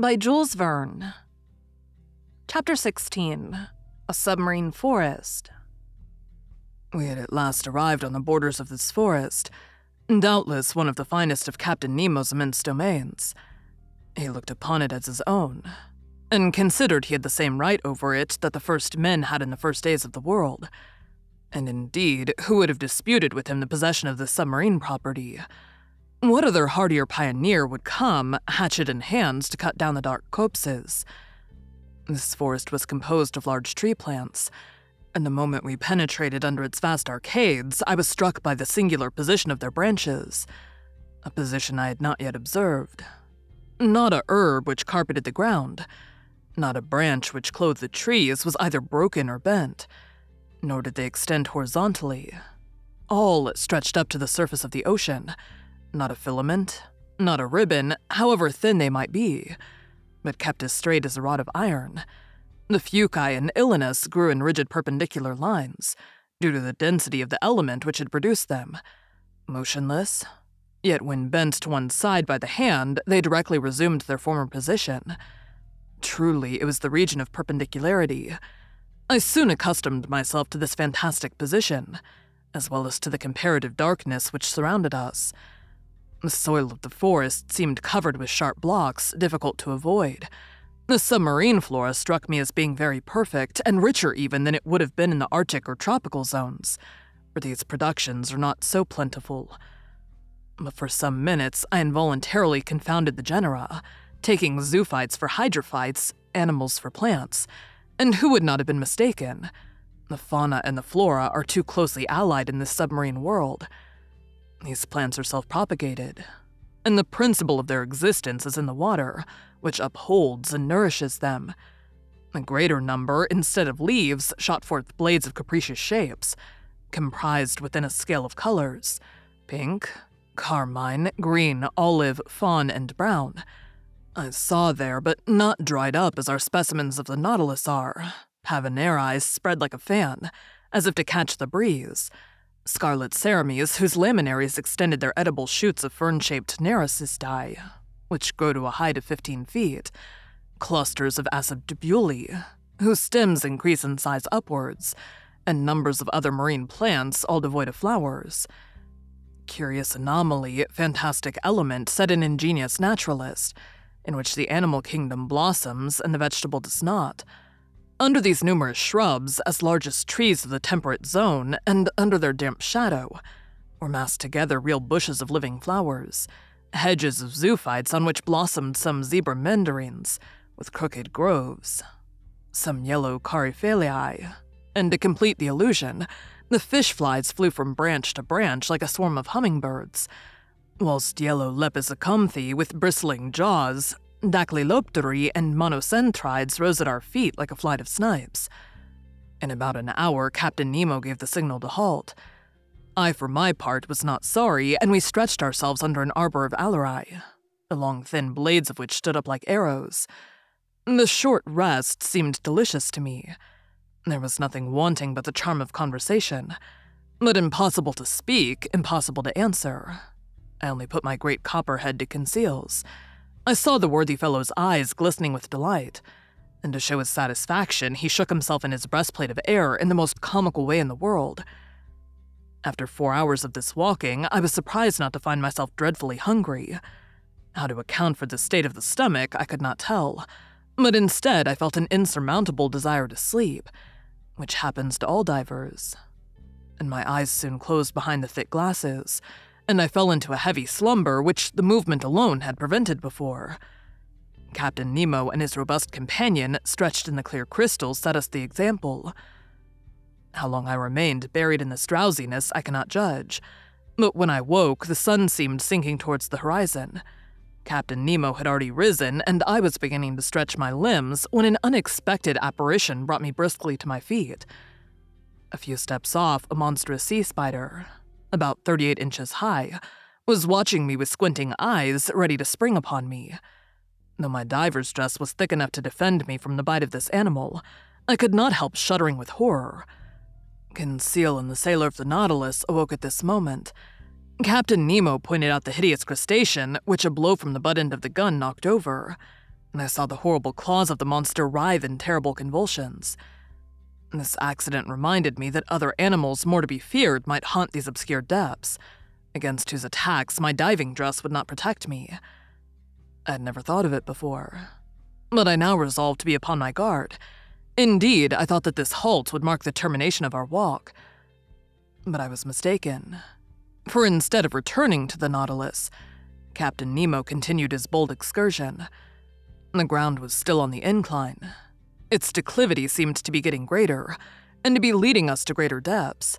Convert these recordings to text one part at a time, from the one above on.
by Jules Verne. Chapter 16 A Submarine Forest. We had at last arrived on the borders of this forest, doubtless one of the finest of Captain Nemo's immense domains. He looked upon it as his own, and considered he had the same right over it that the first men had in the first days of the world. And indeed, who would have disputed with him the possession of this submarine property? What other hardier pioneer would come, hatchet in hand, to cut down the dark copses? This forest was composed of large tree plants, and the moment we penetrated under its vast arcades, I was struck by the singular position of their branches, a position I had not yet observed. Not a herb which carpeted the ground, not a branch which clothed the trees was either broken or bent, nor did they extend horizontally. All stretched up to the surface of the ocean not a filament, not a ribbon, however thin they might be, but kept as straight as a rod of iron. The fuci and ilanus grew in rigid perpendicular lines, due to the density of the element which had produced them. Motionless, yet when bent to one side by the hand, they directly resumed their former position. Truly, it was the region of perpendicularity. I soon accustomed myself to this fantastic position, as well as to the comparative darkness which surrounded us. The soil of the forest seemed covered with sharp blocks, difficult to avoid. The submarine flora struck me as being very perfect, and richer even than it would have been in the Arctic or tropical zones, where these productions are not so plentiful. But for some minutes, I involuntarily confounded the genera, taking zoophytes for hydrophytes, animals for plants. And who would not have been mistaken? The fauna and the flora are too closely allied in this submarine world. These plants are self propagated, and the principle of their existence is in the water, which upholds and nourishes them. A greater number, instead of leaves, shot forth blades of capricious shapes, comprised within a scale of colors pink, carmine, green, olive, fawn, and brown. I saw there, but not dried up as our specimens of the Nautilus are, Pavonarii spread like a fan, as if to catch the breeze Scarlet cerames, whose laminaries extended their edible shoots of fern shaped nereocysti, which grow to a height of 15 feet. Clusters of acetabuli, whose stems increase in size upwards, and numbers of other marine plants, all devoid of flowers. Curious anomaly, fantastic element, said an ingenious naturalist, in which the animal kingdom blossoms and the vegetable does not. Under these numerous shrubs, as large as trees of the temperate zone, and under their damp shadow, were massed together real bushes of living flowers, hedges of zoophytes on which blossomed some zebra mandarins, with crooked groves, some yellow coryphaceae, and to complete the illusion, the fish flies flew from branch to branch like a swarm of hummingbirds, whilst yellow lepus acanthe with bristling jaws Dactylopteri and monocentrides rose at our feet like a flight of snipes. In about an hour, Captain Nemo gave the signal to halt. I, for my part, was not sorry, and we stretched ourselves under an arbor of alariae, the long thin blades of which stood up like arrows. The short rest seemed delicious to me. There was nothing wanting but the charm of conversation, but impossible to speak, impossible to answer. I only put my great copperhead to Conseil's. I saw the worthy fellow's eyes glistening with delight, and to show his satisfaction, he shook himself in his breastplate of air in the most comical way in the world. After four hours of this walking, I was surprised not to find myself dreadfully hungry. How to account for the state of the stomach, I could not tell, but instead I felt an insurmountable desire to sleep, which happens to all divers. And my eyes soon closed behind the thick glasses, and I fell into a heavy slumber which the movement alone had prevented before. Captain Nemo and his robust companion, stretched in the clear crystal, set us the example. How long I remained buried in this drowsiness, I cannot judge. But when I woke, the sun seemed sinking towards the horizon. Captain Nemo had already risen, and I was beginning to stretch my limbs when an unexpected apparition brought me briskly to my feet. A few steps off, a monstrous sea spider, about 38 inches high, was watching me with squinting eyes, ready to spring upon me. Though my diver's dress was thick enough to defend me from the bite of this animal, I could not help shuddering with horror. Conseil and the sailor of the Nautilus awoke at this moment. Captain Nemo pointed out the hideous crustacean, which a blow from the butt end of the gun knocked over, and I saw the horrible claws of the monster writhe in terrible convulsions. This accident reminded me that other animals more to be feared might haunt these obscure depths, against whose attacks my diving dress would not protect me. I had never thought of it before, but I now resolved to be upon my guard. Indeed, I thought that this halt would mark the termination of our walk. But I was mistaken. For instead of returning to the Nautilus, Captain Nemo continued his bold excursion. The ground was still on the incline, its declivity seemed to be getting greater, and to be leading us to greater depths.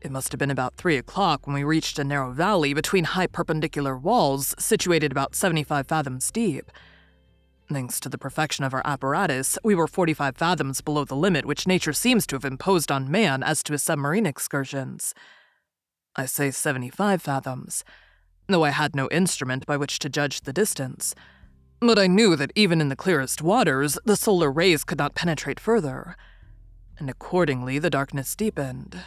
It must have been about three o'clock when we reached a narrow valley between high perpendicular walls situated about 75 fathoms deep. Thanks to the perfection of our apparatus, we were 45 fathoms below the limit which nature seems to have imposed on man as to his submarine excursions. I say 75 fathoms, though I had no instrument by which to judge the distance. But I knew that even in the clearest waters, the solar rays could not penetrate further. And accordingly, the darkness deepened.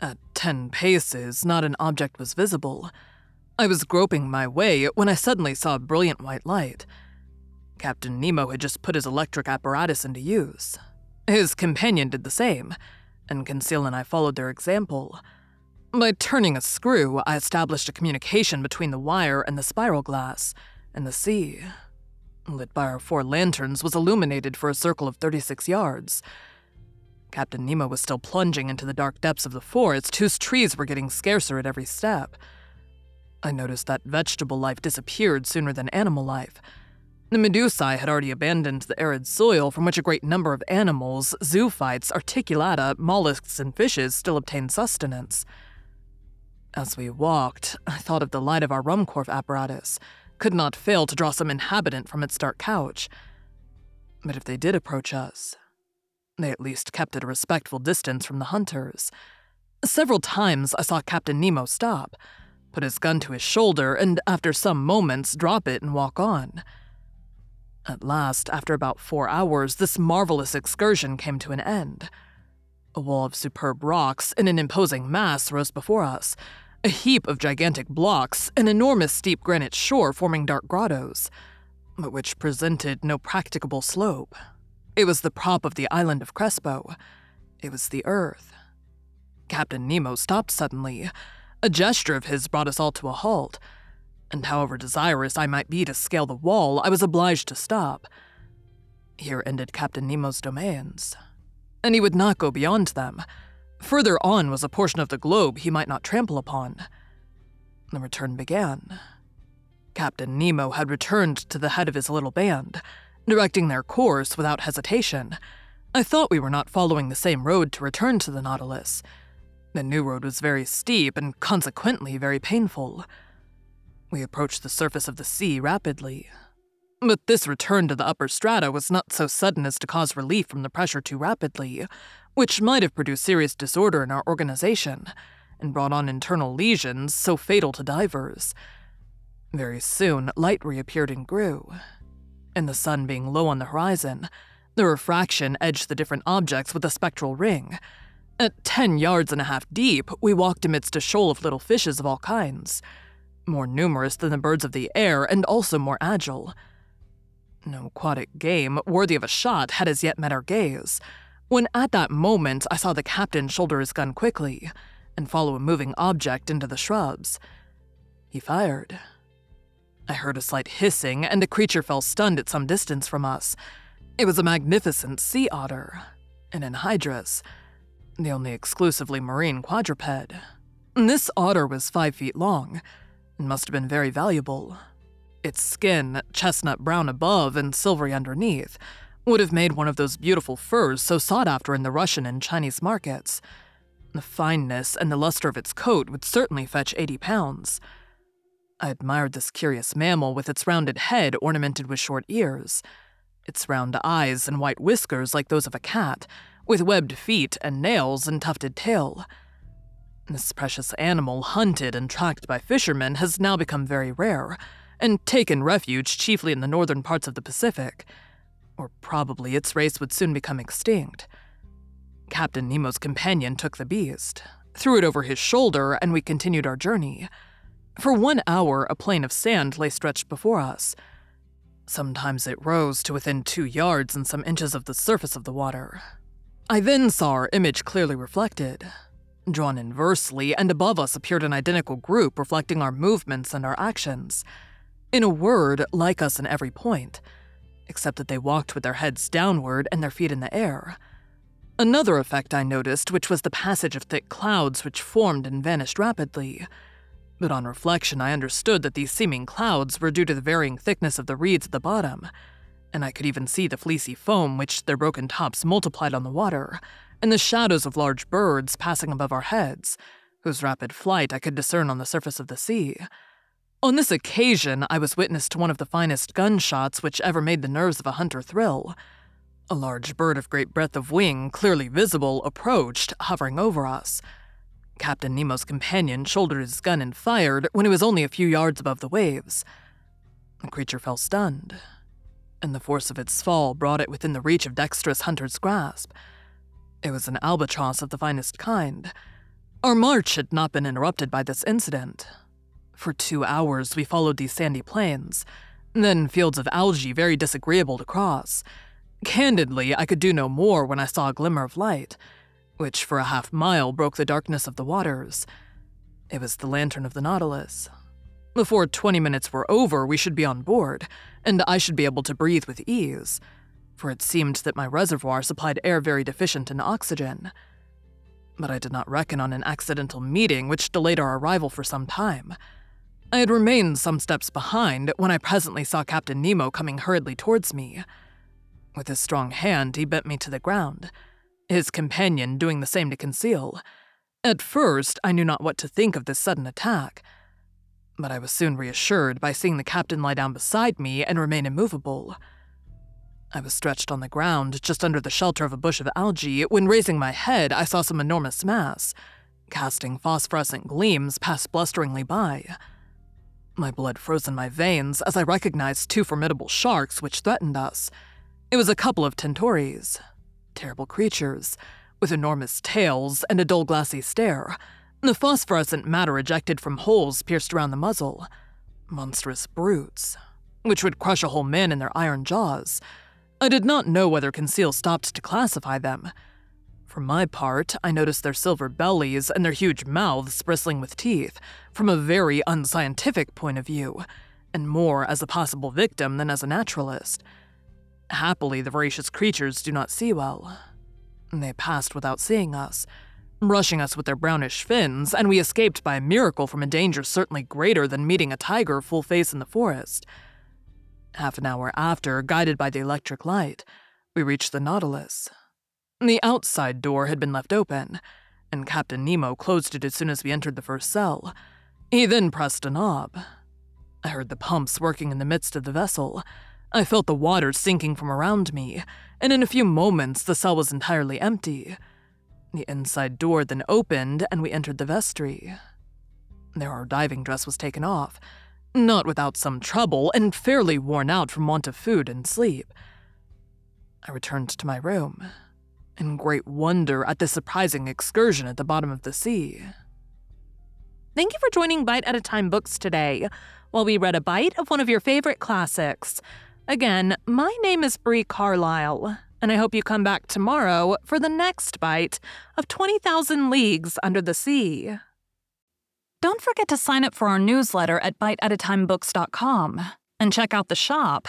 At ten paces, not an object was visible. I was groping my way when I suddenly saw a brilliant white light. Captain Nemo had just put his electric apparatus into use. His companion did the same, and Conseil and I followed their example. By turning a screw, I established a communication between the wire and the spiral glass, and the sea lit by our four lanterns, was illuminated for a circle of 36 yards. Captain Nemo was still plunging into the dark depths of the forest, whose trees were getting scarcer at every step. I noticed that vegetable life disappeared sooner than animal life. The medusae had already abandoned the arid soil from which a great number of animals, zoophytes, articulata, mollusks, and fishes still obtained sustenance. As we walked, I thought of the light of our Ruhmkorff apparatus, could not fail to draw some inhabitant from its dark couch. But if they did approach us, they at least kept at a respectful distance from the hunters. Several times I saw Captain Nemo stop, put his gun to his shoulder, and after some moments drop it and walk on. At last, after about four hours, this marvelous excursion came to an end. A wall of superb rocks in an imposing mass rose before us, a heap of gigantic blocks, an enormous steep granite shore forming dark grottos, but which presented no practicable slope. It was the prop of the island of Crespo. It was the Earth. Captain Nemo stopped suddenly. A gesture of his brought us all to a halt, and however desirous I might be to scale the wall, I was obliged to stop. Here ended Captain Nemo's domains, and he would not go beyond them. Further on was a portion of the globe he might not trample upon. The return began. Captain Nemo had returned to the head of his little band, directing their course without hesitation. I thought we were not following the same road to return to the Nautilus. The new road was very steep and consequently very painful. We approached the surface of the sea rapidly. But this return to the upper strata was not so sudden as to cause relief from the pressure too rapidly, which might have produced serious disorder in our organization and brought on internal lesions so fatal to divers. Very soon, light reappeared and grew. And the sun being low on the horizon, The refraction edged the different objects with a spectral ring. At ten yards and a half deep, we walked amidst a shoal of little fishes of all kinds, more numerous than the birds of the air and also more agile. No aquatic game worthy of a shot had as yet met our gaze, when at that moment I saw the captain shoulder his gun quickly and follow a moving object into the shrubs. He fired. I heard a slight hissing, and the creature fell stunned at some distance from us. It was a magnificent sea otter, an enhydrus, the only exclusively marine quadruped. This otter was five feet long and must have been very valuable. Its skin, chestnut brown above and silvery underneath, would have made one of those beautiful furs so sought after in the Russian and Chinese markets. The fineness and the luster of its coat would certainly fetch 80 pounds. I admired this curious mammal with its rounded head ornamented with short ears, its round eyes and white whiskers like those of a cat, with webbed feet and nails and tufted tail. This precious animal, hunted and tracked by fishermen, has now become very rare, and taken refuge chiefly in the northern parts of the Pacific. Or probably its race would soon become extinct. Captain Nemo's companion took the beast, threw it over his shoulder, and we continued our journey. For one hour, a plain of sand lay stretched before us. Sometimes it rose to within two yards and some inches of the surface of the water. I then saw our image clearly reflected. Drawn inversely, and above us appeared an identical group reflecting our movements and our actions. In a word, like us in every point, except that they walked with their heads downward and their feet in the air. Another effect I noticed, which was the passage of thick clouds which formed and vanished rapidly. But on reflection, I understood that these seeming clouds were due to the varying thickness of the reeds at the bottom, and I could even see the fleecy foam which their broken tops multiplied on the water, and the shadows of large birds passing above our heads, whose rapid flight I could discern on the surface of the sea. On this occasion, I was witness to one of the finest gunshots which ever made the nerves of a hunter thrill. A large bird of great breadth of wing, clearly visible, approached, hovering over us. Captain Nemo's companion shouldered his gun and fired when it was only a few yards above the waves. The creature fell stunned, and the force of its fall brought it within the reach of dexterous Hunter's grasp. It was an albatross of the finest kind. Our march had not been interrupted by this incident. For two hours, we followed these sandy plains, then fields of algae very disagreeable to cross. Candidly, I could do no more when I saw a glimmer of light, which for a half mile broke the darkness of the waters. It was the lantern of the Nautilus. Before 20 minutes were over, we should be on board, and I should be able to breathe with ease, for it seemed that my reservoir supplied air very deficient in oxygen. But I did not reckon on an accidental meeting which delayed our arrival for some time. I had remained some steps behind when I presently saw Captain Nemo coming hurriedly towards me. With his strong hand, he bent me to the ground, his companion doing the same to conceal. At first, I knew not what to think of this sudden attack but I was soon reassured by seeing the captain lie down beside me and remain immovable. I was stretched on the ground just under the shelter of a bush of algae when raising my head I saw some enormous mass, casting phosphorescent gleams pass blusteringly by. My blood froze in my veins as I recognized two formidable sharks which threatened us. It was a couple of tintoreas, terrible creatures, with enormous tails and a dull glassy stare, the phosphorescent matter ejected from holes pierced around the muzzle. Monstrous brutes, which would crush a whole man in their iron jaws. I did not know whether Conseil stopped to classify them. For my part, I noticed their silver bellies and their huge mouths bristling with teeth from a very unscientific point of view, and more as a possible victim than as a naturalist. Happily, the voracious creatures do not see well. They passed without seeing us, rushing us with their brownish fins, and we escaped by a miracle from a danger certainly greater than meeting a tiger full face in the forest. Half an hour after, guided by the electric light, we reached the Nautilus. The outside door had been left open, and Captain Nemo closed it as soon as we entered the first cell. He then pressed a knob. I heard the pumps working in the midst of the vessel. I felt the water sinking from around me, and in a few moments the cell was entirely empty. The inside door then opened, and we entered the vestry. There our diving dress was taken off, not without some trouble, and fairly worn out from want of food and sleep. I returned to my room, in great wonder at this surprising excursion at the bottom of the sea. Thank you for joining Bite at a Time Books today, while we read a bite of one of your favorite classics. Again, my name is Bree Carlile, and I hope you come back tomorrow for the next bite of 20,000 Leagues Under the Sea. Don't forget to sign up for our newsletter at biteatatimebooks.com and check out the shop.